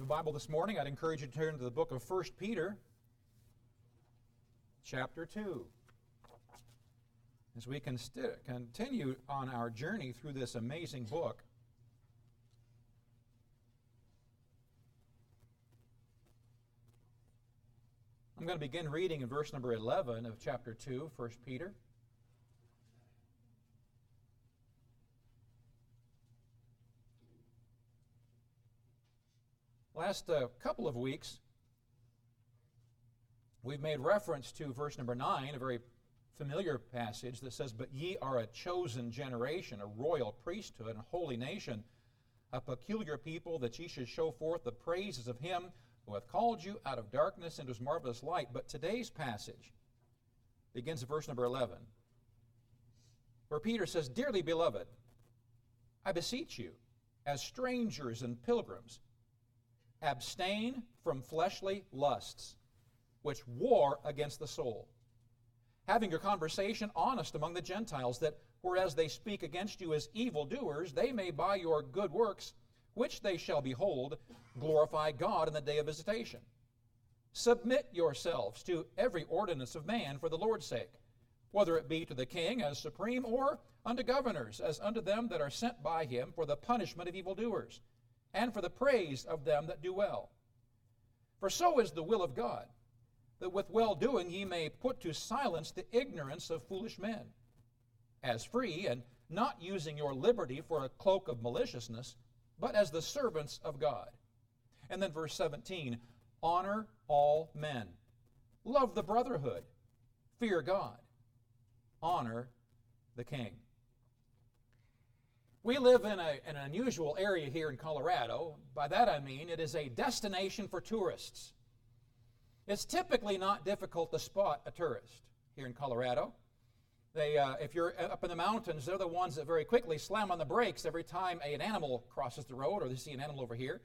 have a Bible this morning, I'd encourage you to turn to the book of 1 Peter, chapter 2. As we consti- continue on our journey through this amazing book, I'm going to begin reading in verse number 11 of chapter 2, 1 Peter. Last uh, couple of weeks, we've made reference to verse number 9, a very familiar passage that says, But ye are a chosen generation, a royal priesthood, a holy nation, a peculiar people, that ye should show forth the praises of him who hath called you out of darkness into his marvelous light. But today's passage begins at verse number 11, where Peter says, Dearly beloved, I beseech you, as strangers and pilgrims, abstain from fleshly lusts, which war against the soul. Having your conversation honest among the Gentiles, that whereas they speak against you as evildoers, they may by your good works, which they shall behold, glorify God in the day of visitation. Submit yourselves to every ordinance of man for the Lord's sake, whether it be to the king as supreme, or unto governors as unto them that are sent by him for the punishment of evildoers and for the praise of them that do well. For so is the will of God, that with well doing ye may put to silence the ignorance of foolish men, as free, and not using your liberty for a cloak of maliciousness, but as the servants of God. And then verse 17 honor all men, love the brotherhood, fear God, honor the king. We live in, a, an unusual area here in Colorado. By that I mean it is a destination for tourists. It's typically not difficult to spot a tourist here in Colorado. They, uh, if you're up in the mountains, they're the ones that very quickly slam on the brakes every time an animal crosses the road or they see an animal over here.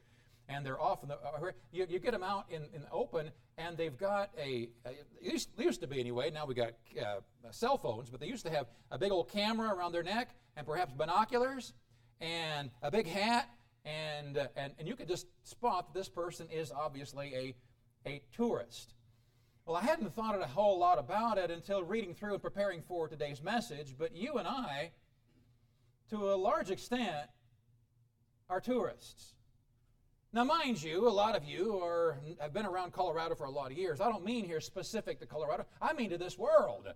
And they're off. In the, uh, you, you, get them out in, in the open, and they've got a, a used, used, to be anyway, now we got uh, cell phones, but they used to have a big old camera around their neck and perhaps binoculars and a big hat, and, uh, and, and you could just spot that this person is obviously a, a tourist. Well, I hadn't thought a whole lot about it until reading through and preparing for today's message, but you and I, to a large extent, are tourists. Now, mind you, a lot of you are, have been around Colorado for a lot of years. I don't mean here specific to Colorado, I mean to this world.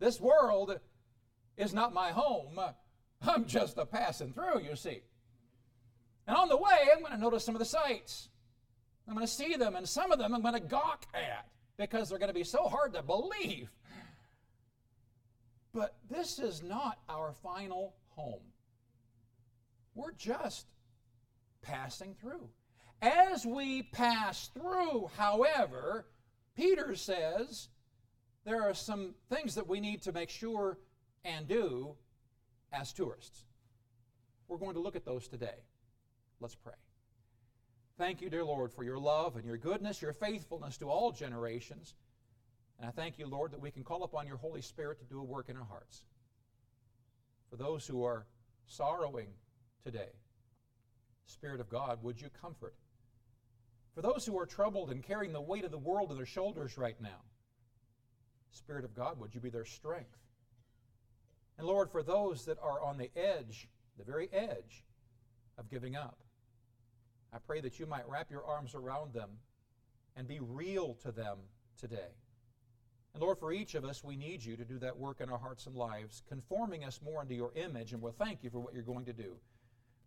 This world is not my home. I'm just a passing through, you see. And on the way, I'm going to notice some of the sights. I'm going to see them, and some of them I'm going to gawk at because they're going to be so hard to believe. But this is not our final home. We're just passing through. As we pass through, however, Peter says there are some things that we need to make sure and do as tourists. We're going to look at those today. Let's pray. Thank you, dear Lord, for your love and your goodness, your faithfulness to all generations. And I thank you, Lord, that we can call upon your Holy Spirit to do a work in our hearts. For those who are sorrowing today, Spirit of God, would you comfort? For those who are troubled and carrying the weight of the world on their shoulders right now, Spirit of God, would you be their strength? And Lord, for those that are on the edge, the very edge of giving up, I pray that you might wrap your arms around them and be real to them today. And Lord, for each of us, we need you to do that work in our hearts and lives, conforming us more into your image, and we'll thank you for what you're going to do.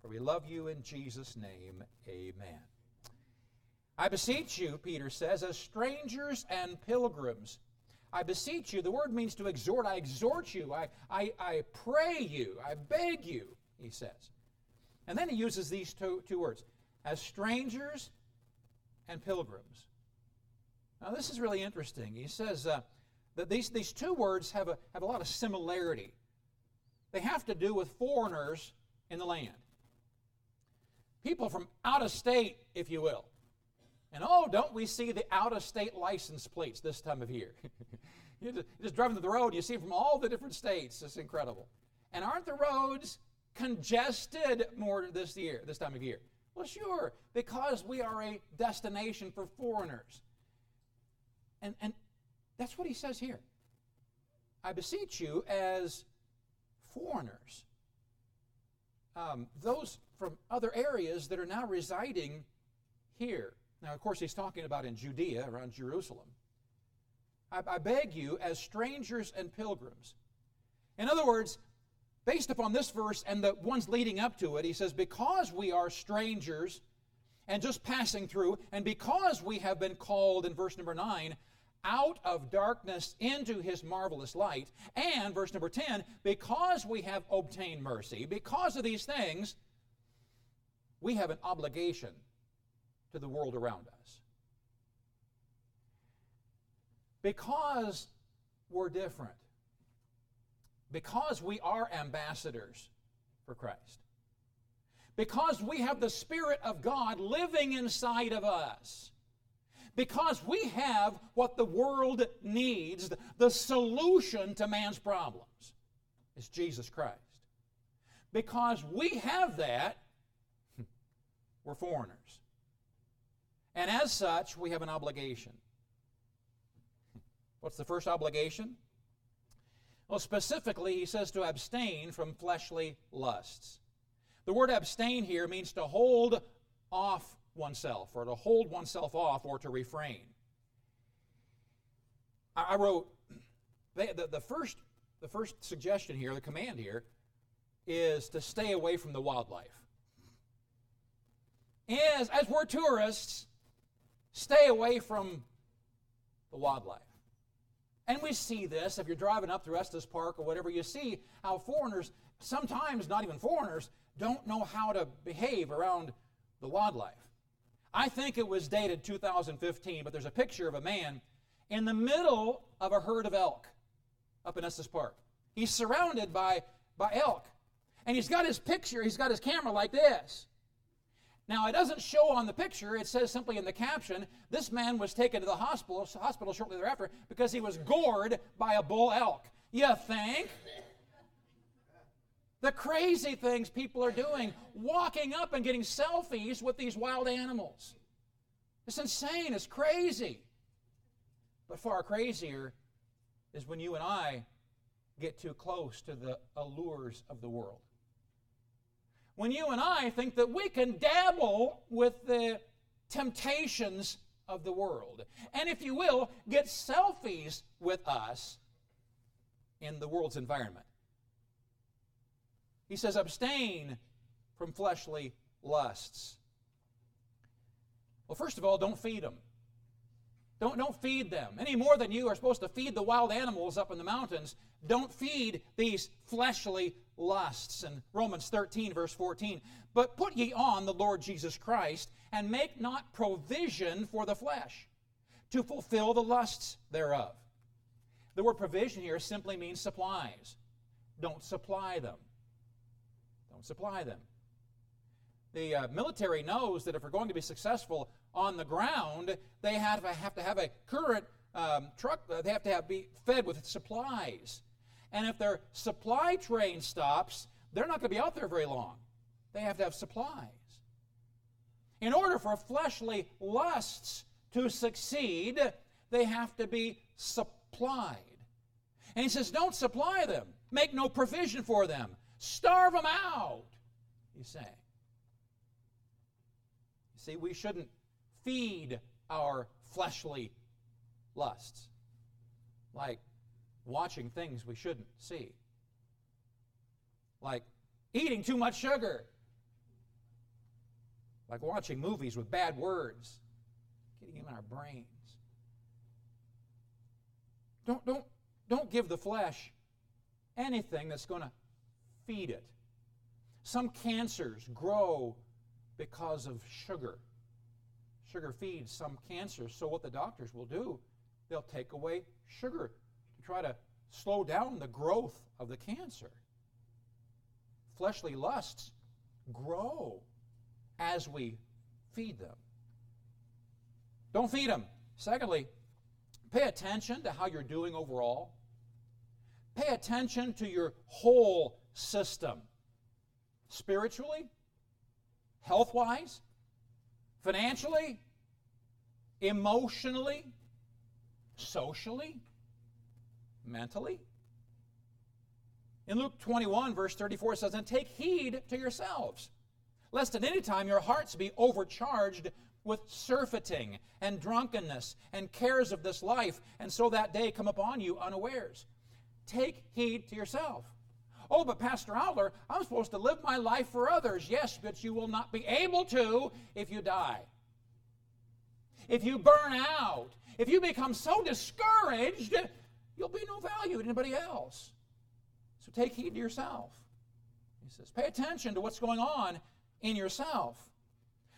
For we love you in Jesus' name, amen. I beseech you, Peter says, as strangers and pilgrims I beseech you. The word means to exhort. I exhort you. I, I, I pray you. I beg you, he says. And then he uses these two, two words as strangers and pilgrims. Now, this is really interesting. He says uh, that these, these two words have a, have a lot of similarity. They have to do with foreigners in the land. People from out of state, if you will. And oh, don't we see the out of state license plates this time of year? you just, just driving to the road, you see from all the different states. It's incredible. And aren't the roads congested more this year, this time of year? Well, sure, because we are a destination for foreigners. And, and that's what he says here. I beseech you as foreigners, um, those from other areas that are now residing here. Now, of course, he's talking about in Judea, around Jerusalem. I, I beg you, as strangers and pilgrims. In other words, based upon this verse and the ones leading up to it, he says, Because we are strangers and just passing through, and because we have been called in verse number 9 out of darkness into his marvelous light, and verse number 10, because we have obtained mercy, because of these things, we have an obligation to the world around us. Because we're different, because we are ambassadors for Christ, because we have the Spirit of God living inside of us, because we have what the world needs, the solution to man's problems is Jesus Christ. Because we have that, we're foreigners. And as such, we have an obligation. What's the first obligation? Well, specifically, he says to abstain from fleshly lusts. The word abstain here means to hold off oneself, or to hold oneself off, or to refrain. I, wrote the, the, first, the first suggestion here, the command here, is to stay away from the wildlife. As, as we're tourists, stay away from the wildlife. And we see this if you're driving up through Estes Park or whatever, you see how foreigners, sometimes not even foreigners, don't know how to behave around the wildlife. I think it was dated 2015, but there's a picture of a man in the middle of a herd of elk up in Estes Park. He's surrounded by, by elk. And he's got his picture, he's got his camera like this. Now, it doesn't show on the picture, it says simply in the caption this man was taken to the hospital, hospital shortly thereafter because he was gored by a bull elk. You think? The crazy things people are doing, walking up and getting selfies with these wild animals. It's insane, it's crazy. But far crazier is when you and I get too close to the allures of the world when you and I think that we can dabble with the temptations of the world. And if you will, get selfies with us in the world's environment. He says, abstain from fleshly lusts. Well, first of all, don't feed them. Don't, don't feed them. Any more than you are supposed to feed the wild animals up in the mountains, don't feed these fleshly lusts. In Romans 13, verse 14, but put ye on the Lord Jesus Christ, and make not provision for the flesh to fulfill the lusts thereof. The word provision here simply means supplies. Don't supply them. Supply them. The uh, military knows that if we're going to be successful on the ground, they have to have, to have a current um, truck, uh, they have to have, be fed with supplies. And if their supply train stops, they're not going to be out there very long. They have to have supplies. In order for fleshly lusts to succeed, they have to be supplied. And he says, Don't supply them, make no provision for them, starve them out, he's saying. You see, we shouldn't feed our fleshly lusts like watching things we shouldn't see, like eating too much sugar, like watching movies with bad words, getting them in our brains. Don't, don't, don't give the flesh anything that's going to feed it. Some cancers grow because of sugar. Sugar feeds some cancers, so what the doctors will do, they'll take away sugar to try to slow down the growth of the cancer. Fleshly lusts grow as we feed them. Don't feed them. Secondly, pay attention to how you're doing overall. Pay attention to your whole system spiritually, health wise, financially, emotionally, socially, mentally. In Luke 21, verse 34, it says, And take heed to yourselves, lest at any time your hearts be overcharged with surfeiting and drunkenness and cares of this life, and so that day come upon you unawares. Take heed to yourself. Oh, but Pastor Outler, I'm supposed to live my life for others. Yes, but you will not be able to if you die. If you burn out, if you become so discouraged, you'll be no value to anybody else. So take heed to yourself. He says, pay attention to what's going on in yourself.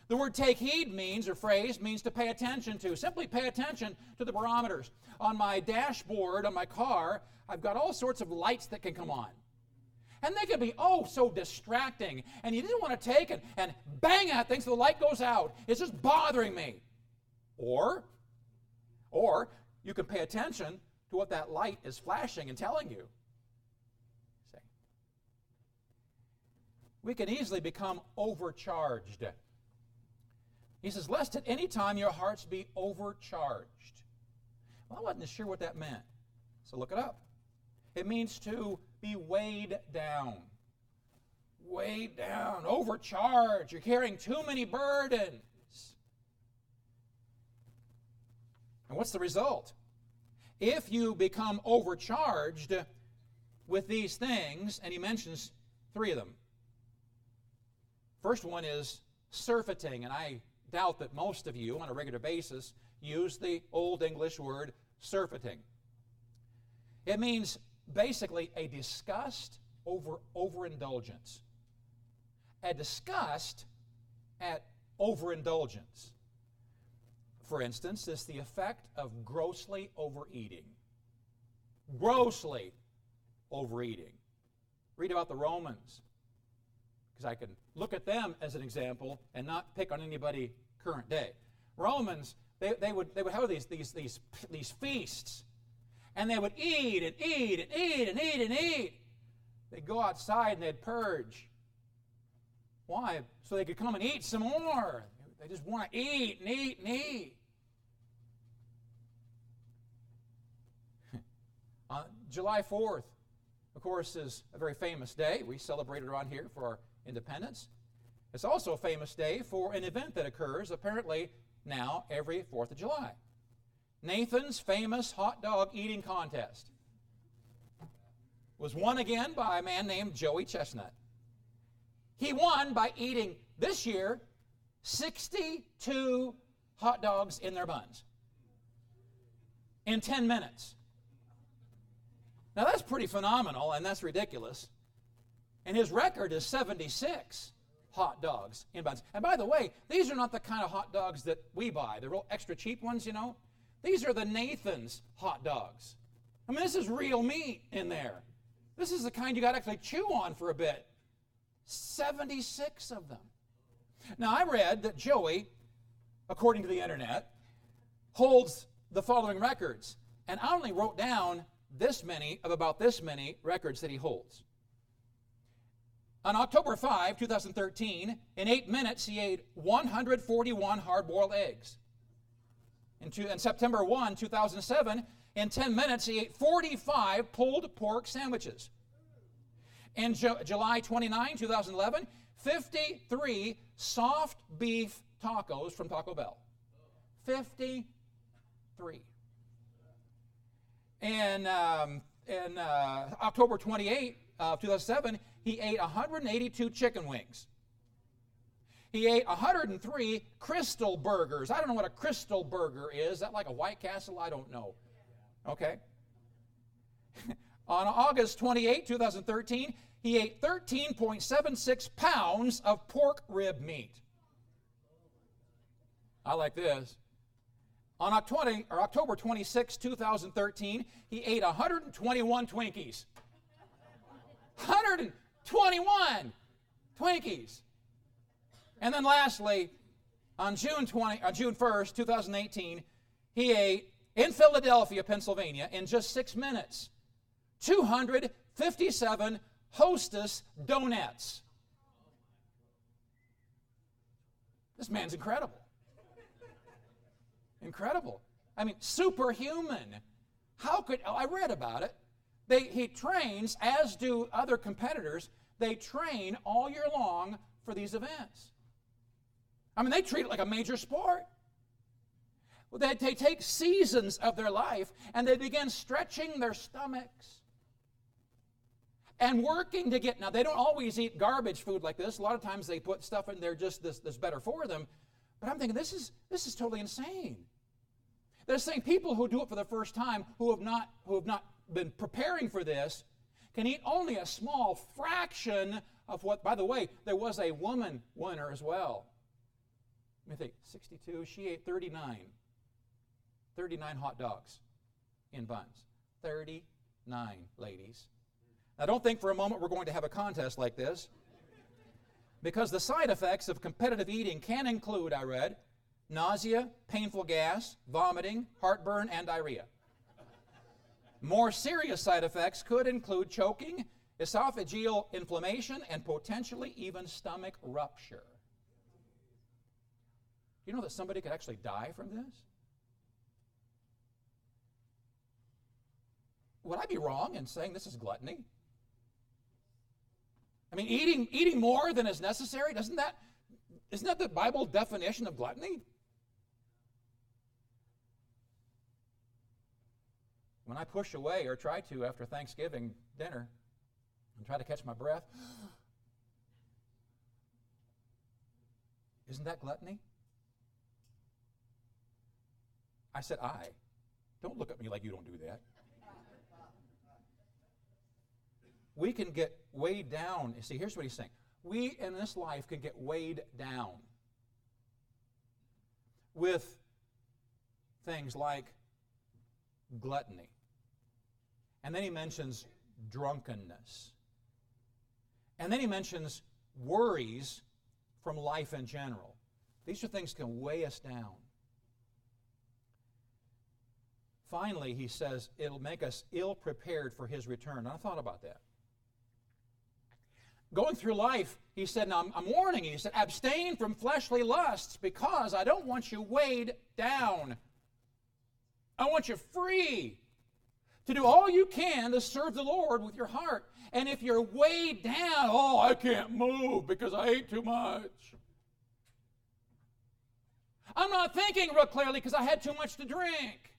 The word take heed means, or phrase, means to pay attention to. Simply pay attention to the barometers. On my dashboard on my car, I've got all sorts of lights that can come on. And they can be, oh, so distracting. And you didn't want to take it and bang at things so the light goes out. It's just bothering me. Or, or you can pay attention to what that light is flashing and telling you. See? We can easily become overcharged. He says, Lest at any time your hearts be overcharged. Well, I wasn't sure what that meant, so look it up. It means to be weighed down. Weighed down, overcharged. You're carrying too many burdens. And what's the result? If you become overcharged with these things, and he mentions three of them. First one is surfeiting, and I doubt that most of you on a regular basis use the Old English word surfeiting. It means basically a disgust over overindulgence. A disgust at overindulgence. For instance, is the effect of grossly overeating. Grossly overeating. Read about the Romans, because I can look at them as an example and not pick on anybody current day. Romans, they, they, would, they would have these, these, these, these feasts, and they would eat and eat and eat and eat and eat. They'd go outside and they'd purge. Why? So they could come and eat some more. They just want to eat and eat and eat. uh, July 4th, of course, is a very famous day. We celebrate it around here for our independence. It's also a famous day for an event that occurs apparently now every 4th of July. Nathan's famous hot dog eating contest was won again by a man named Joey Chestnut. He won by eating this year 62 hot dogs in their buns in 10 minutes. Now that's pretty phenomenal and that's ridiculous. And his record is 76 hot dogs in buns. And by the way, these are not the kind of hot dogs that we buy, They're real extra cheap ones, you know. These are the Nathan's hot dogs. I mean, this is real meat in there. This is the kind you got to actually chew on for a bit. 76 of them. Now, I read that Joey, according to the internet, holds the following records. And I only wrote down this many of about this many records that he holds. On October 5, 2013, in eight minutes, he ate 141 hard boiled eggs. In, two, in, September 1, 2007, in 10 minutes, he ate 45 pulled pork sandwiches. In Ju- July 29, 2011, 53 soft beef tacos from Taco Bell. 53. And um, in uh, October 28, of 2007, he ate 182 chicken wings. He ate 103 Krystal burgers. I don't know what a Krystal burger is. Is that like a White Castle? I don't know. Okay. On August 28, 2013, he ate 13.76 pounds of pork rib meat. I like this. On October, October 26, 2013, he ate 121 Twinkies. 121 Twinkies. And then lastly, on June 20, on June 1st, 2018, he ate in Philadelphia, Pennsylvania, in just six minutes, 257 Hostess donuts. This man's incredible. incredible. I mean, superhuman. How could oh, I read about it? They, he trains, as do other competitors, they train all year long for these events. I mean, they treat it like a major sport. They, they take seasons of their life and they begin stretching their stomachs and working to get. Now, they don't always eat garbage food like this. A lot of times they put stuff in there just this, this better for them. But I'm thinking, this is, this is totally insane. They're saying people who do it for the first time, who have not, who have not been preparing for this, can eat only a small fraction of what, by the way, there was a woman winner as well. Let me think, 62, she ate 39. 39 hot dogs in buns. 39, ladies. Now, don't think for a moment we're going to have a contest like this. Because the side effects of competitive eating can include, I read, nausea, painful gas, vomiting, heartburn, and diarrhea. More serious side effects could include choking, esophageal inflammation, and potentially even stomach rupture. You know that somebody could actually die from this? Would I be wrong in saying this is gluttony? I mean, eating, eating more than is necessary, doesn't that, isn't that the Bible definition of gluttony? When I push away or try to after Thanksgiving dinner and try to catch my breath, isn't that gluttony? I said, I. Don't look at me like you don't do that. we can get weighed down. You see, here's what he's saying. We in this life can get weighed down with things like gluttony. And then he mentions drunkenness. And then he mentions worries from life in general. These are things can weigh us down. Finally, he says it'll make us ill prepared for his return. I thought about that going through life, he said, Now I'm, I'm warning you. He said, abstain from fleshly lusts because I don't want you weighed down. I want you free to do all you can to serve the Lord with your heart. And if you're weighed down, oh, I can't move because I ate too much. I'm not thinking real clearly because I had too much to drink.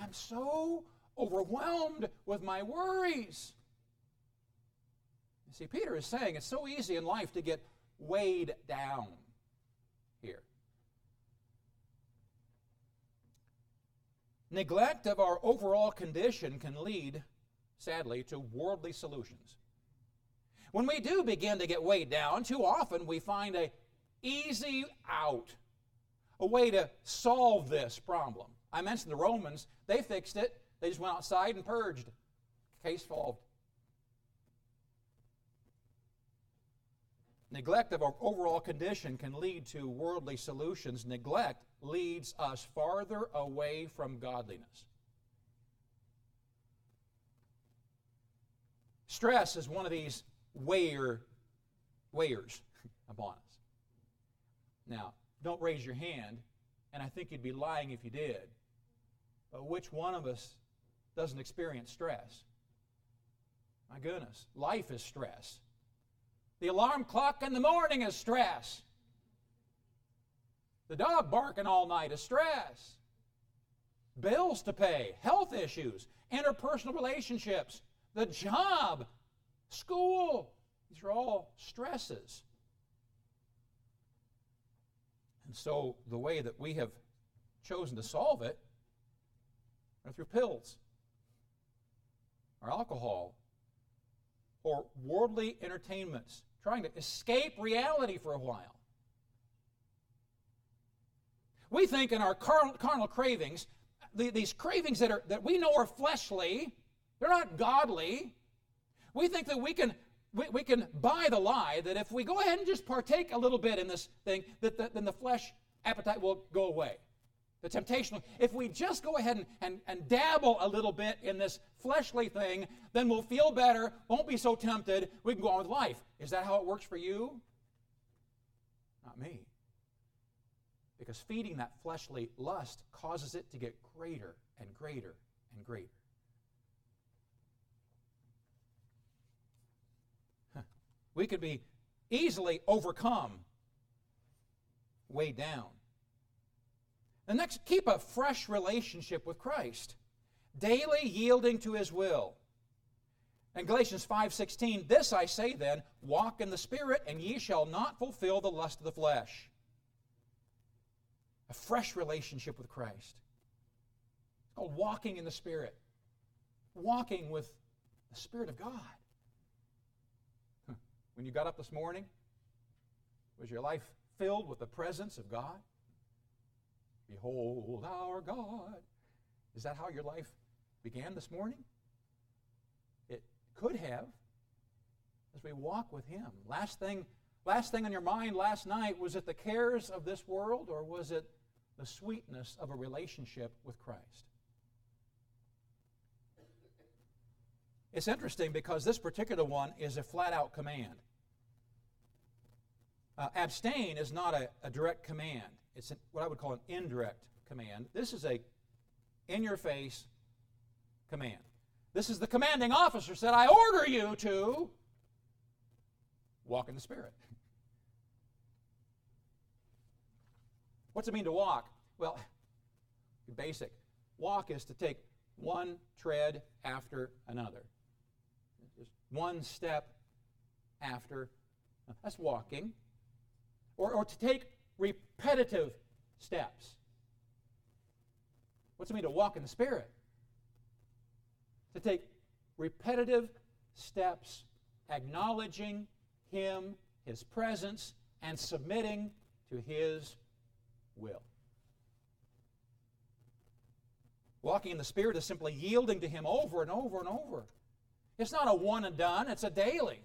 I'm so overwhelmed with my worries. You see, Peter is saying it's so easy in life to get weighed down here. Neglect of our overall condition can lead, sadly, to worldly solutions. When we do begin to get weighed down, too often we find a easy out, a way to solve this problem. I mentioned the Romans, they fixed it they just went outside and purged. Case solved. Neglect of our overall condition can lead to worldly solutions. Neglect leads us farther away from godliness. Stress is one of these weigher, weighers upon us. Now, don't raise your hand, and I think you'd be lying if you did. But which one of us doesn't experience stress. My goodness, life is stress. The alarm clock in the morning is stress. The dog barking all night is stress. Bills to pay, health issues, interpersonal relationships, the job, school. These are all stresses. And so the way that we have chosen to solve it are through pills or alcohol or worldly entertainments, trying to escape reality for a while. We think in our carnal, cravings, the, these cravings that, are, that we know are fleshly, they're not godly. We think that we can, we, we can buy the lie that if we go ahead and just partake a little bit in this thing, that the, then the flesh appetite will go away. The temptation, if we just go ahead and, and, and dabble a little bit in this fleshly thing, then we'll feel better, won't be so tempted, we can go on with life. Is that how it works for you? Not me. Because feeding that fleshly lust causes it to get greater and greater and greater. We could be easily overcome, weighed down. The next, keep a fresh relationship with Christ, daily yielding to his will. In Galatians 5:16, this I say then, walk in the spirit and ye shall not fulfill the lust of the flesh. A fresh relationship with Christ. It's called walking in the spirit. Walking with the spirit of God. When you got up this morning, was your life filled with the presence of God? Behold our God. Is that how your life began this morning? It could have as we walk with him. Last thing last thing on your mind last night was it the cares of this world or was it the sweetness of a relationship with Christ? It's interesting because this particular one is a flat out command. Uh, abstain is not a, a direct command. It's what I would call an indirect command. This is a in your face command. This is the commanding officer said, I order you to walk in the Spirit. What's it mean to walk? Well, basic. Walk is to take one tread after another. Just one step after. That's walking. Or, or to take repetitive steps. What's it mean to walk in the Spirit? To take repetitive steps, acknowledging Him, His presence, and submitting to His will. Walking in the Spirit is simply yielding to Him over and over and over. It's not a one and done, it's a daily,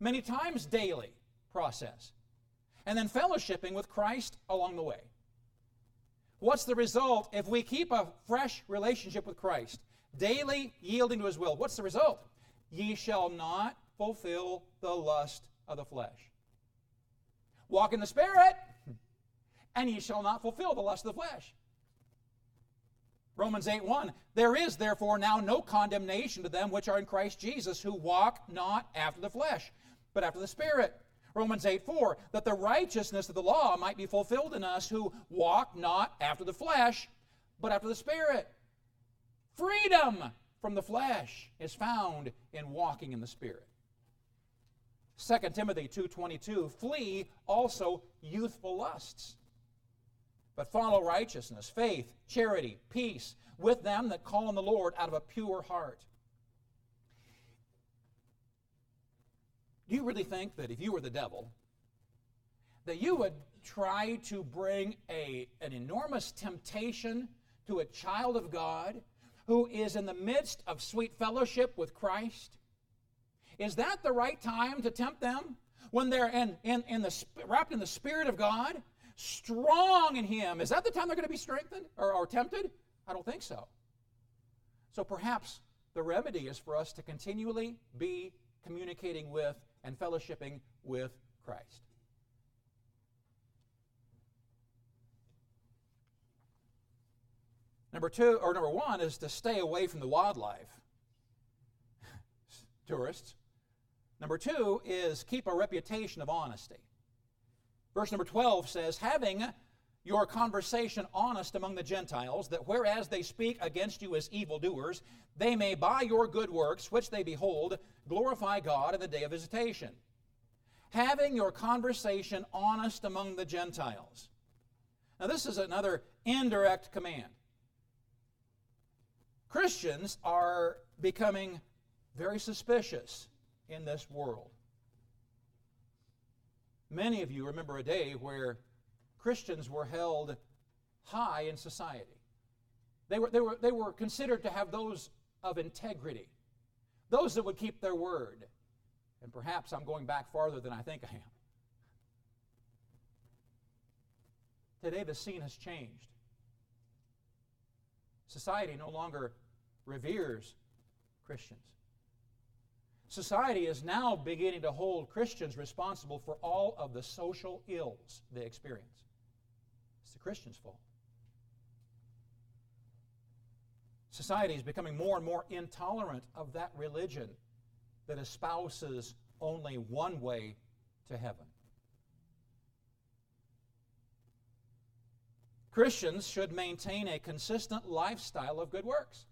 many times daily process and then fellowshipping with Christ along the way. What's the result if we keep a fresh relationship with Christ, daily yielding to his will? What's the result? Ye shall not fulfill the lust of the flesh. Walk in the Spirit, and ye shall not fulfill the lust of the flesh. Romans 8 1 There is therefore now no condemnation to them which are in Christ Jesus, who walk not after the flesh, but after the Spirit. Romans 8 4, that the righteousness of the law might be fulfilled in us who walk not after the flesh, but after the Spirit. Freedom from the flesh is found in walking in the Spirit. 2 Timothy 2:22 Flee also youthful lusts but follow righteousness faith charity peace with them that call on the Lord out of a pure heart Do you really think that if you were the devil, that you would try to bring a, an enormous temptation to a child of God who is in the midst of sweet fellowship with Christ? Is that the right time to tempt them? When they're in, in, in the, wrapped in the Spirit of God, strong in Him, is that the time they're going to be strengthened or, or tempted? I don't think so. So perhaps the remedy is for us to continually be communicating with and fellowshipping with Christ. Number two, or number one, is to stay away from the wildlife. Tourists. Number two is keep a reputation of honesty. Verse number 12 says, having your conversation honest among the Gentiles, that whereas they speak against you as evildoers, they may by your good works, which they behold, glorify God in the day of visitation. Having your conversation honest among the Gentiles. Now, this is another indirect command. Christians are becoming very suspicious in this world. Many of you remember a day where Christians were held high in society. They were, they were, they were considered to have those of integrity those that would keep their word. And perhaps I'm going back farther than I think I am. Today, the scene has changed. Society no longer reveres Christians. Society is now beginning to hold Christians responsible for all of the social ills they experience. It's the Christians' fault. Society is becoming more and more intolerant of that religion that espouses only one way to heaven. Christians should maintain a consistent lifestyle of good works.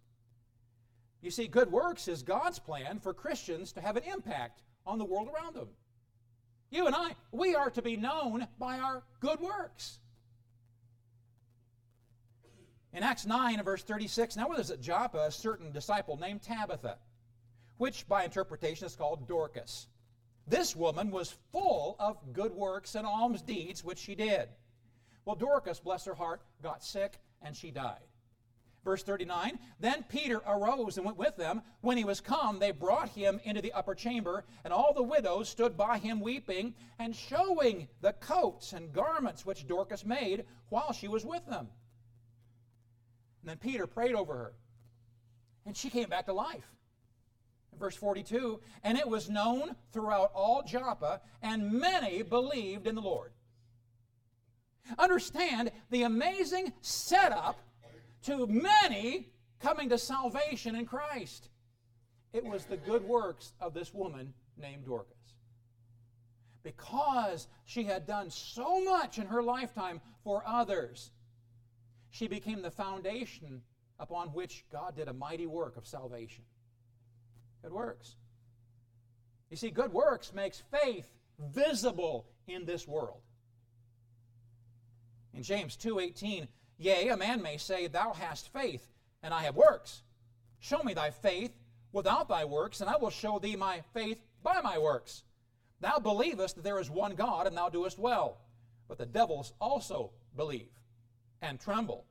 You see, good works is God's plan for Christians to have an impact on the world around them. You and I, we are to be known by our good works. In Acts 9 and verse 36, now there was at Joppa a certain disciple named Tabitha, which by interpretation is called Dorcas. This woman was full of good works and alms deeds which she did. Well, Dorcas, bless her heart, got sick and she died. Verse 39 Then Peter arose and went with them. When he was come, they brought him into the upper chamber, and all the widows stood by him weeping and showing the coats and garments which Dorcas made while she was with them. And then Peter prayed over her, and she came back to life. Verse 42 And it was known throughout all Joppa, and many believed in the Lord. Understand the amazing setup to many coming to salvation in Christ. It was the good works of this woman named Dorcas. Because she had done so much in her lifetime for others, she became the foundation upon which God did a mighty work of salvation. Good works. You see, good works makes faith visible in this world. In James 2:18, yea, a man may say, Thou hast faith, and I have works. Show me thy faith without thy works, and I will show thee my faith by my works. Thou believest that there is one God, and thou doest well. But the devils also believe and tremble.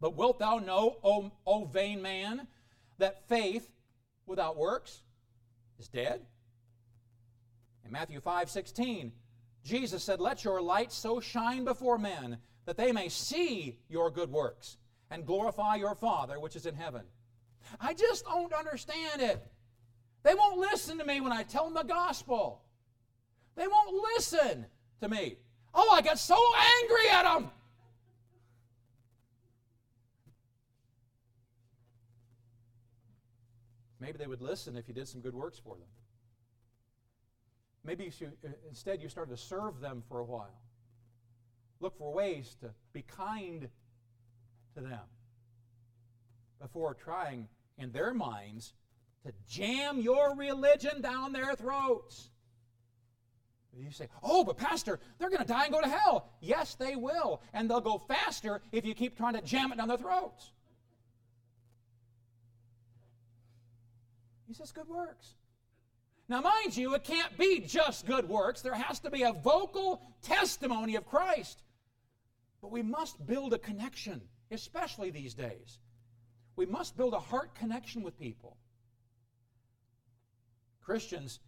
But wilt thou know, O, o vain man, that faith without works is dead? In Matthew 5 16, Jesus said, Let your light so shine before men that they may see your good works and glorify your Father which is in heaven. I just don't understand it. They won't listen to me when I tell them the gospel. They won't listen to me. Oh, I got so angry at them. Maybe they would listen if you did some good works for them. Maybe you uh, instead you started to serve them for a while. Look for ways to be kind to them before trying, in their minds, to jam your religion down their throats. You say, oh, but Pastor, they're going to die and go to hell. Yes, they will. And they'll go faster if you keep trying to jam it down their throats. He says, good works. Now, mind you, it can't be just good works. There has to be a vocal testimony of Christ. But we must build a connection, especially these days. We must build a heart connection with people. Christians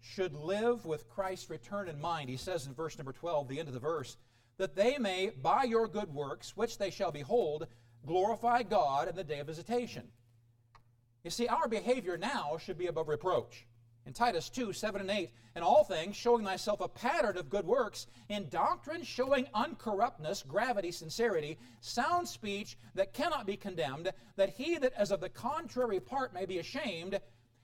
should live with Christ's return in mind. He says in verse number 12, the end of the verse, that they may, by your good works, which they shall behold, glorify God in the day of visitation. You see, our behavior now should be above reproach. In Titus 2 7 and 8, in all things, showing thyself a pattern of good works, in doctrine showing uncorruptness, gravity, sincerity, sound speech that cannot be condemned, that he that is of the contrary part may be ashamed,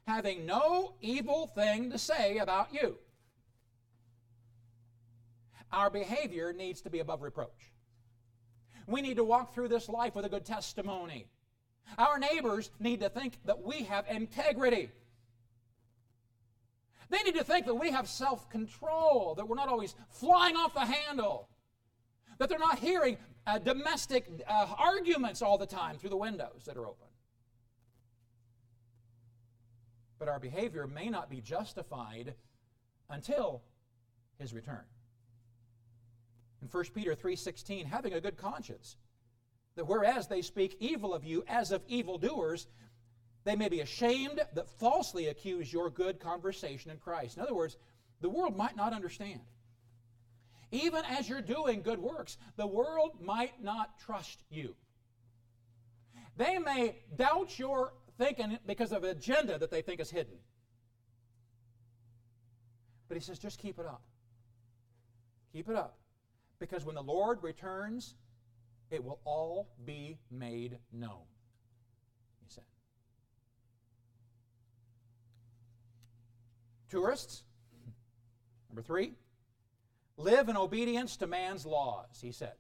having no evil thing to say about you. Our behavior needs to be above reproach. We need to walk through this life with a good testimony. Our neighbors need to think that we have integrity. They need to think that we have self control, that we're not always flying off the handle, that they're not hearing uh, domestic uh, arguments all the time through the windows that are open. But our behavior may not be justified until his return. In 1 Peter 3:16, having a good conscience that whereas they speak evil of you as of evildoers, they may be ashamed that falsely accuse your good conversation in Christ. In other words, the world might not understand. Even as you're doing good works, the world might not trust you. They may doubt your thinking because of an agenda that they think is hidden. But he says, just keep it up. Keep it up. Because when the Lord returns, it will all be made known. He said. Tourists, number three, live in obedience to man's laws, he said.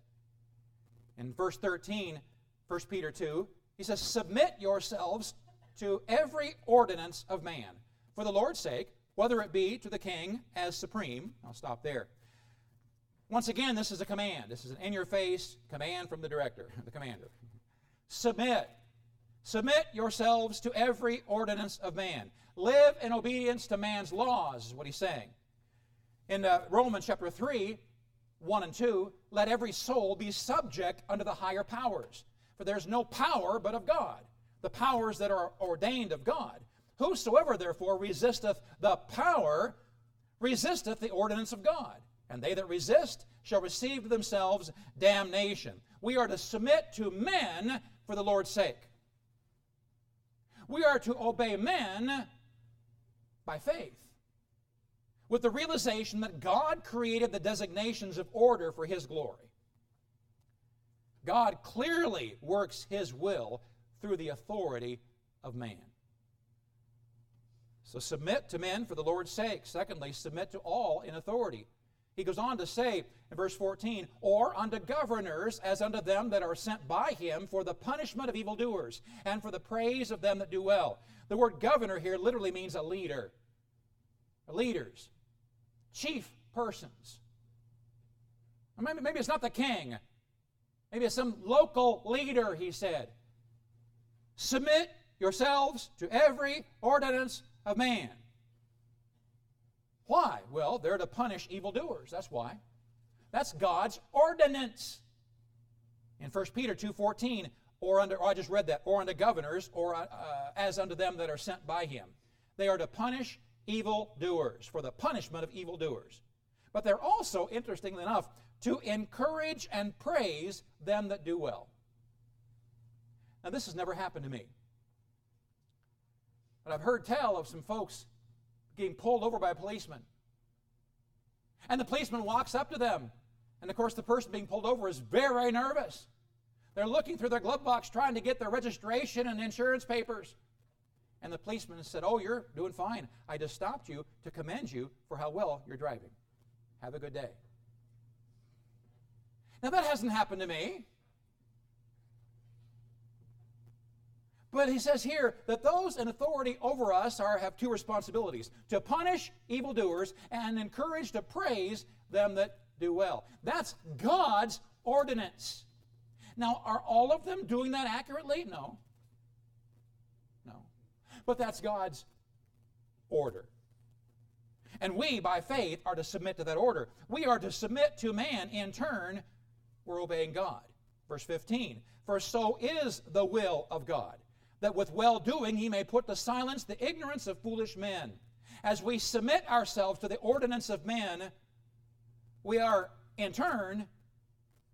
In verse 13, 1 Peter 2, he says, Submit yourselves to every ordinance of man, for the Lord's sake, whether it be to the king as supreme. I'll stop there. Once again, this is a command. This is an in your face command from the director, the commander. Submit. Submit yourselves to every ordinance of man. Live in obedience to man's laws, is what he's saying. In uh, Romans chapter 3, 1 and 2, let every soul be subject unto the higher powers. For there's no power but of God, the powers that are ordained of God. Whosoever therefore resisteth the power resisteth the ordinance of God, and they that resist shall receive to themselves damnation. We are to submit to men for the Lord's sake. We are to obey men by faith with the realization that God created the designations of order for His glory. God clearly works His will through the authority of man. So submit to men for the Lord's sake. Secondly, submit to all in authority. He goes on to say in verse 14, or unto governors as unto them that are sent by him for the punishment of evildoers and for the praise of them that do well. The word governor here literally means a leader. Leaders chief persons. maybe, maybe it's not the king. Maybe it's some local leader, he said. Submit yourselves to every ordinance of man. Why? Well, they're to punish evildoers. That's why. That's God's ordinance. In 1 Peter 2.14, or under, oh, I just read that, or unto governors, or uh, as unto them that are sent by him. They are to punish evildoers, for the punishment of evildoers. But they're also, interestingly enough, to encourage and praise them that do well. Now, this has never happened to me. But I've heard tell of some folks getting pulled over by a policeman. And the policeman walks up to them. And of course, the person being pulled over is very nervous. They're looking through their glove box trying to get their registration and insurance papers. And the policeman said, Oh, you're doing fine. I just stopped you to commend you for how well you're driving. Have a good day. Now, that hasn't happened to me. But he says here that those in authority over us are, have two responsibilities to punish evildoers and encourage to praise them that do well. That's God's ordinance. Now, are all of them doing that accurately? No. No. But that's God's order. And we, by faith, are to submit to that order. We are to submit to man. In turn, we're obeying God. Verse 15 For so is the will of God, that with well doing he may put to silence the ignorance of foolish men. As we submit ourselves to the ordinance of men, we are, in turn,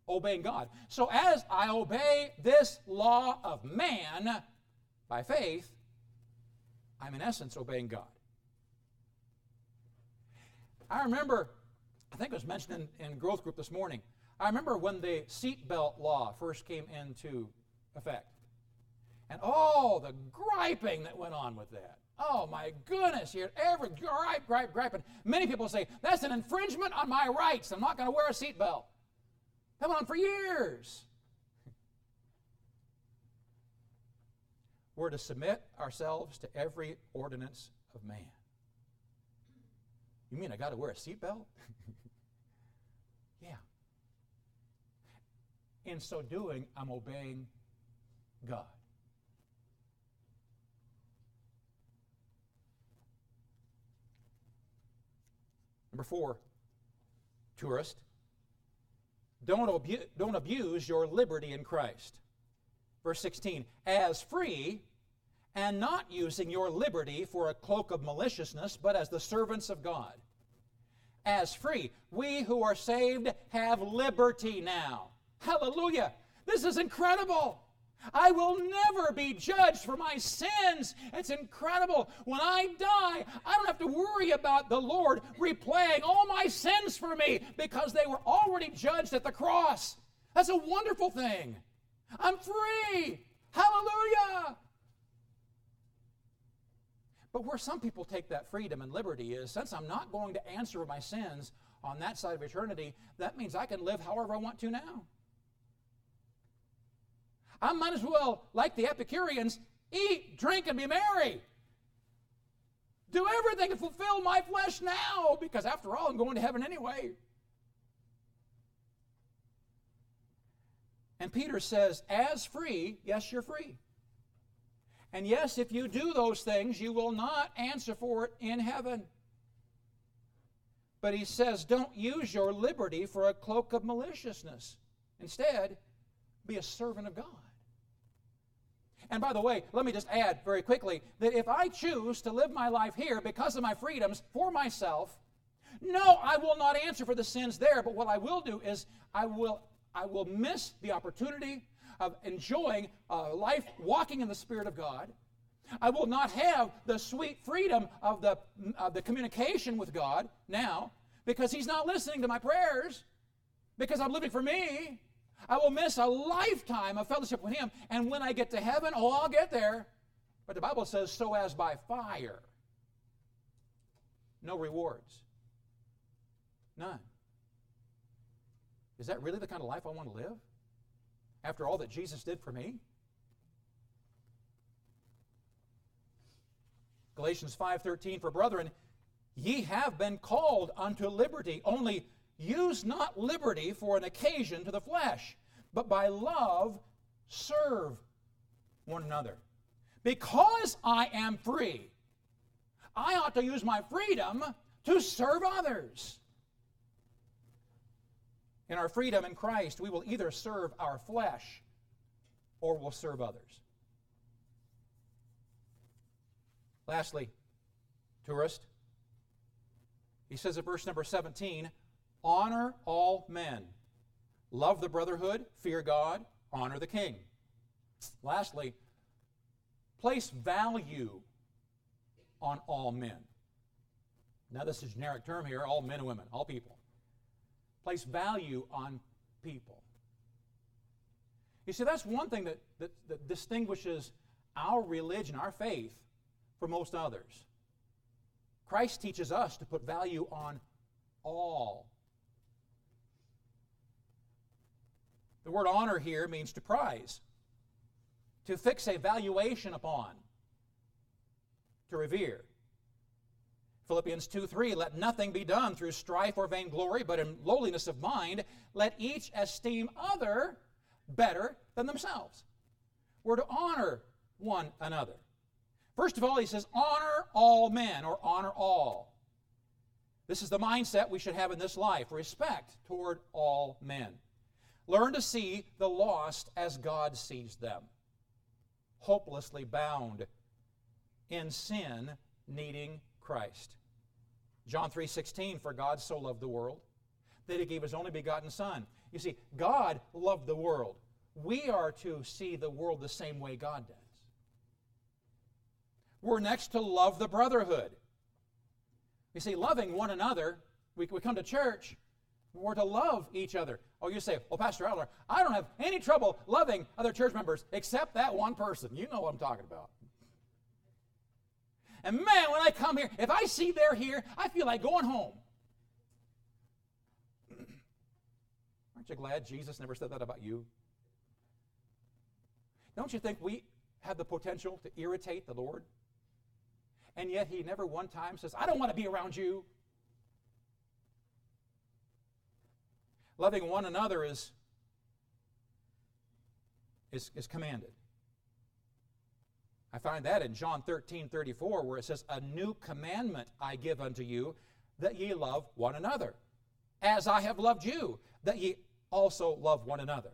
obeying God. So as I obey this law of man by faith, I'm in essence obeying God. I remember, I think it was mentioned in, in growth group this morning. I remember when the seatbelt law first came into effect. And all the griping that went on with that. Oh my goodness, you every gripe, gripe, gripe. Many people say, that's an infringement on my rights. I'm not going to wear a seatbelt. Went on for years. We're to submit ourselves to every ordinance of man. You mean I got to wear a seatbelt? yeah. In so doing, I'm obeying God. Number four, tourist, don't, abu- don't abuse your liberty in Christ. Verse 16, as free and not using your liberty for a cloak of maliciousness, but as the servants of God. As free. We who are saved have liberty now. Hallelujah. This is incredible. I will never be judged for my sins. It's incredible. When I die, I don't have to worry about the Lord replaying all my sins for me because they were already judged at the cross. That's a wonderful thing. I'm free. Hallelujah. But where some people take that freedom and liberty is since I'm not going to answer my sins on that side of eternity, that means I can live however I want to now. I might as well, like the Epicureans, eat, drink, and be merry. Do everything to fulfill my flesh now, because after all, I'm going to heaven anyway. And Peter says, as free, yes, you're free. And yes, if you do those things, you will not answer for it in heaven. But he says, don't use your liberty for a cloak of maliciousness. Instead, be a servant of God. And by the way, let me just add very quickly that if I choose to live my life here because of my freedoms for myself, no, I will not answer for the sins there, but what I will do is I will I will miss the opportunity of enjoying a life walking in the Spirit of God. I will not have the sweet freedom of the, of the communication with God now because He's not listening to my prayers because I'm living for me. I will miss a lifetime of fellowship with Him. And when I get to heaven, oh, I'll get there. But the Bible says, so as by fire. No rewards. None. Is that really the kind of life I want to live? After all that Jesus did for me? Galatians 5:13 for brethren ye have been called unto liberty only Use not liberty for an occasion to the flesh, but by love serve one another. Because I am free, I ought to use my freedom to serve others. In our freedom in Christ, we will either serve our flesh or we'll serve others. Lastly, tourist, he says at verse number 17, Honor all men. Love the brotherhood, fear God, honor the king. Lastly, place value on all men. Now, this is a generic term here all men and women, all people. Place value on people. You see, that's one thing that, that, that distinguishes our religion, our faith, from most others. Christ teaches us to put value on all The word honor here means to prize, to fix a valuation upon, to revere. Philippians 2 3, let nothing be done through strife or vainglory, but in lowliness of mind, let each esteem other better than themselves. We're to honor one another. First of all, he says, honor all men or honor all. This is the mindset we should have in this life respect toward all men. Learn to see the lost as God sees them, hopelessly bound in sin, needing Christ. John 3:16 for God so loved the world that he gave his only begotten son. You see, God loved the world. We are to see the world the same way God does. We're next to love the brotherhood. You see, loving one another, we, we come to church, we're to love each other. Oh, you say, well, Pastor Adler, I don't have any trouble loving other church members except that one person. You know what I'm talking about. And man, when I come here, if I see they're here, I feel like going home. Aren't you glad Jesus never said that about you? Don't you think we have the potential to irritate the Lord? And yet he never one time says, I don't want to be around you. Loving one another is, is, is commanded. I find that in John 13 34, where it says, A new commandment I give unto you, that ye love one another, as I have loved you, that ye also love one another.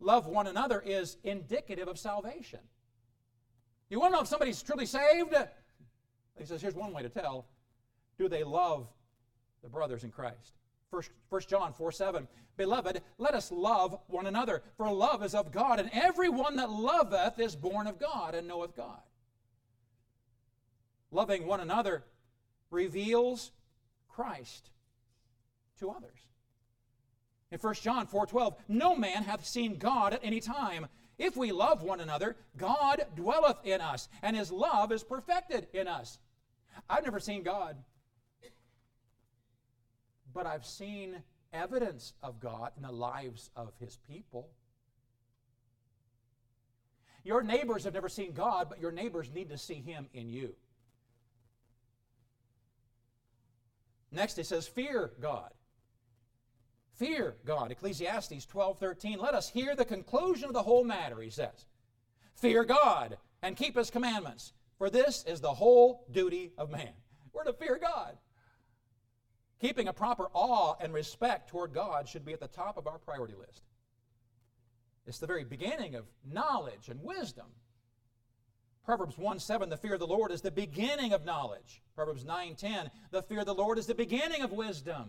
Love one another is indicative of salvation. You want to know if somebody's truly saved? He says, here's one way to tell. Do they love the brothers in Christ? 1 John 4 7. Beloved, let us love one another, for love is of God, and everyone that loveth is born of God and knoweth God. Loving one another reveals Christ to others. In 1 John 4:12, no man hath seen God at any time. If we love one another, God dwelleth in us, and his love is perfected in us. I've never seen God, but I've seen evidence of God in the lives of his people. Your neighbors have never seen God, but your neighbors need to see him in you. Next, it says, Fear God. Fear God. Ecclesiastes 12 13. Let us hear the conclusion of the whole matter, he says. Fear God and keep his commandments, for this is the whole duty of man. We're to fear God. Keeping a proper awe and respect toward God should be at the top of our priority list. It's the very beginning of knowledge and wisdom. Proverbs 1 7, the fear of the Lord is the beginning of knowledge. Proverbs 9 10, the fear of the Lord is the beginning of wisdom.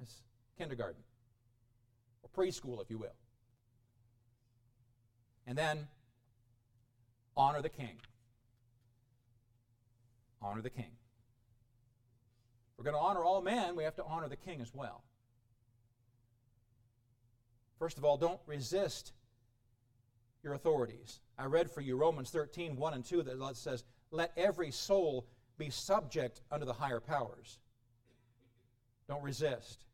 It's kindergarten, or preschool, if you will. And then, honor the king. Honor the king. We're going to honor all men, we have to honor the king as well. First of all, don't resist your authorities. I read for you Romans 13, 1 and 2 that says, Let every soul be subject unto the higher powers. Don't resist.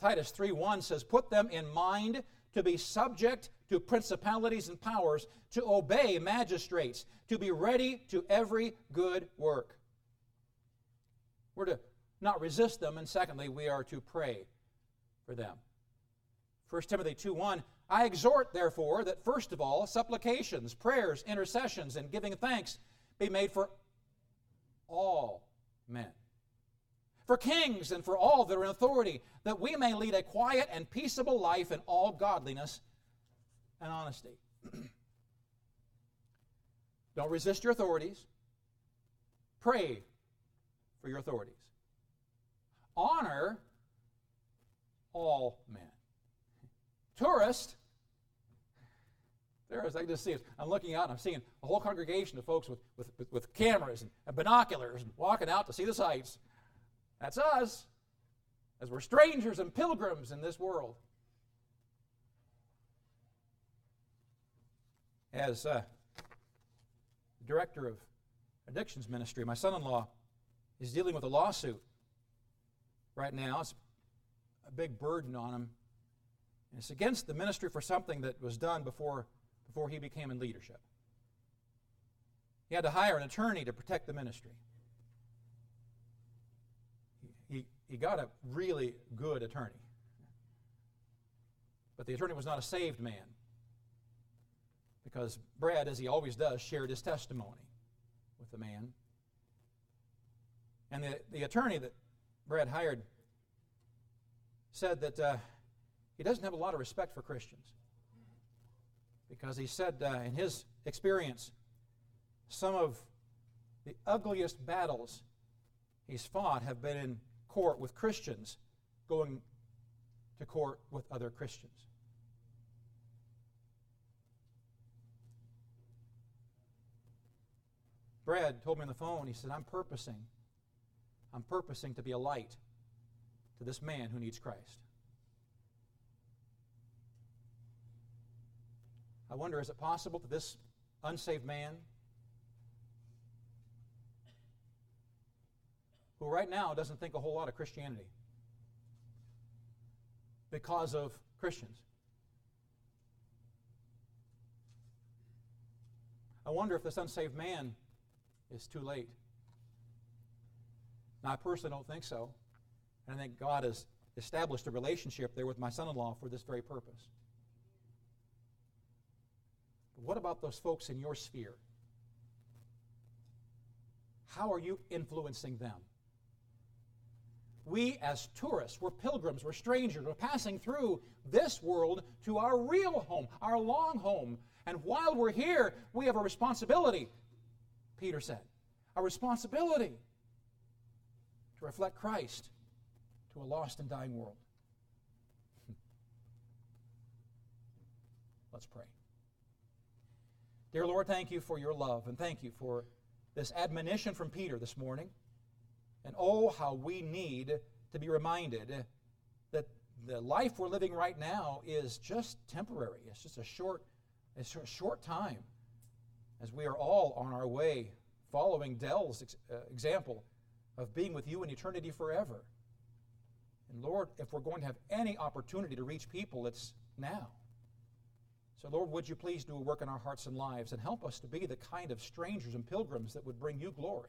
Titus 3, 1 says, Put them in mind to be subject to principalities and powers, to obey magistrates, to be ready to every good work. We're to not resist them, and secondly, we are to pray for them. 1 Timothy 2 1 I exhort, therefore, that first of all, supplications, prayers, intercessions, and giving thanks be made for all men, for kings and for all that are in authority, that we may lead a quiet and peaceable life in all godliness and honesty. Don't resist your authorities. Pray for your authorities. Honor all men. Tourist, there is, I can just see it. I'm looking out and I'm seeing a whole congregation of folks with, with, with, cameras and, and binoculars and walking out to see the sights. That's us, as we're strangers and pilgrims in this world. As uh, director of addictions ministry, my son in law is dealing with a lawsuit right now. It's a big burden on him and it's against the ministry for something that was done before, before he became in leadership. He had to hire an attorney to protect the ministry. He, he got a really good attorney. But the attorney was not a saved man. Because Brad, as he always does, shared his testimony with the man. And the, the attorney that Brad hired said that uh, he doesn't have a lot of respect for Christians. Because he said, uh, in his experience, some of the ugliest battles he's fought have been in court with Christians going to court with other Christians. Brad told me on the phone, he said, I'm purposing, I'm purposing to be a light to this man who needs Christ. I wonder is it possible that this unsaved man, who right now doesn't think a whole lot of Christianity because of Christians, I wonder if this unsaved man is too late. Now, I personally don't think so. And I think God has established a relationship there with my son in law for this very purpose. But what about those folks in your sphere? How are you influencing them? We, as tourists, we're pilgrims, we're strangers, we're passing through this world to our real home, our long home. And while we're here, we have a responsibility, Peter said. A responsibility reflect Christ to a lost and dying world. Let's pray. Dear Lord, thank you for your love and thank you for this admonition from Peter this morning. And oh, how we need to be reminded that the life we're living right now is just temporary. It's just a short, a short time as we are all on our way following Dell's uh, example of being with you in eternity forever. And Lord, if we're going to have any opportunity to reach people, it's now. So, Lord, would you please do a work in our hearts and lives and help us to be the kind of strangers and pilgrims that would bring you glory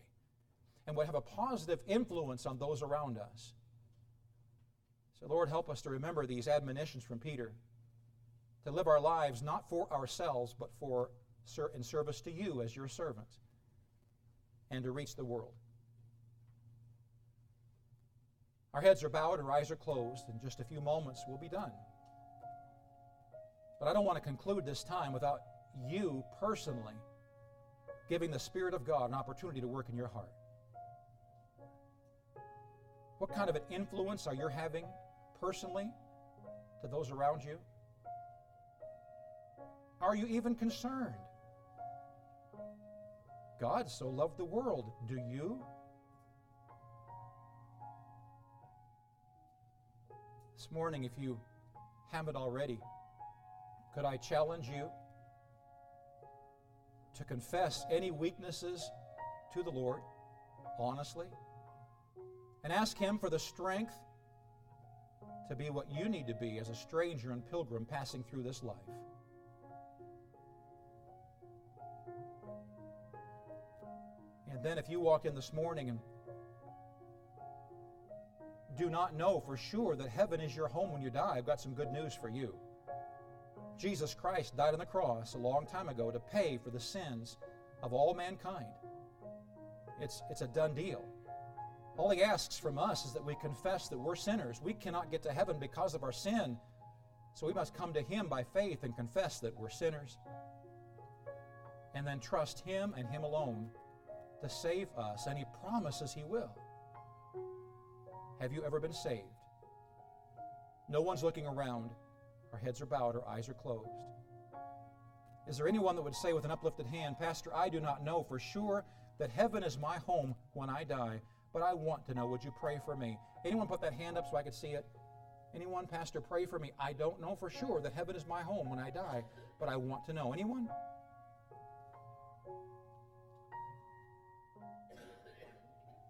and would have a positive influence on those around us. So, Lord, help us to remember these admonitions from Peter to live our lives not for ourselves, but for in service to you as your servants and to reach the world. Our heads are bowed, our eyes are closed. In just a few moments, we'll be done. But I don't want to conclude this time without you personally giving the Spirit of God an opportunity to work in your heart. What kind of an influence are you having personally to those around you? Are you even concerned? God so loved the world. Do you? This morning, if you haven't already, could I challenge you to confess any weaknesses to the Lord honestly and ask Him for the strength to be what you need to be as a stranger and pilgrim passing through this life? And then, if you walk in this morning and do not know for sure that heaven is your home when you die, I've got some good news for you. Jesus Christ died on the cross a long time ago to pay for the sins of all mankind. It's, it's a done deal. All he asks from us is that we confess that we're sinners. We cannot get to heaven because of our sin. So we must come to him by faith and confess that we're sinners. And then trust him and him alone to save us. And he promises he will. Have you ever been saved? No one's looking around. Our heads are bowed, our eyes are closed. Is there anyone that would say with an uplifted hand, Pastor, I do not know for sure that heaven is my home when I die, but I want to know. Would you pray for me? Anyone put that hand up so I could see it? Anyone, Pastor, pray for me. I don't know for sure that heaven is my home when I die, but I want to know. Anyone?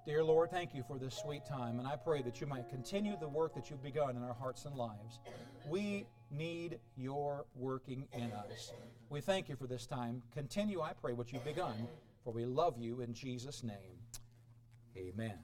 Dear Lord, thank you for this sweet time, and I pray that you might continue the work that you've begun in our hearts and lives. We need your working in us. We thank you for this time. Continue, I pray, what you've begun, for we love you in Jesus' name. Amen.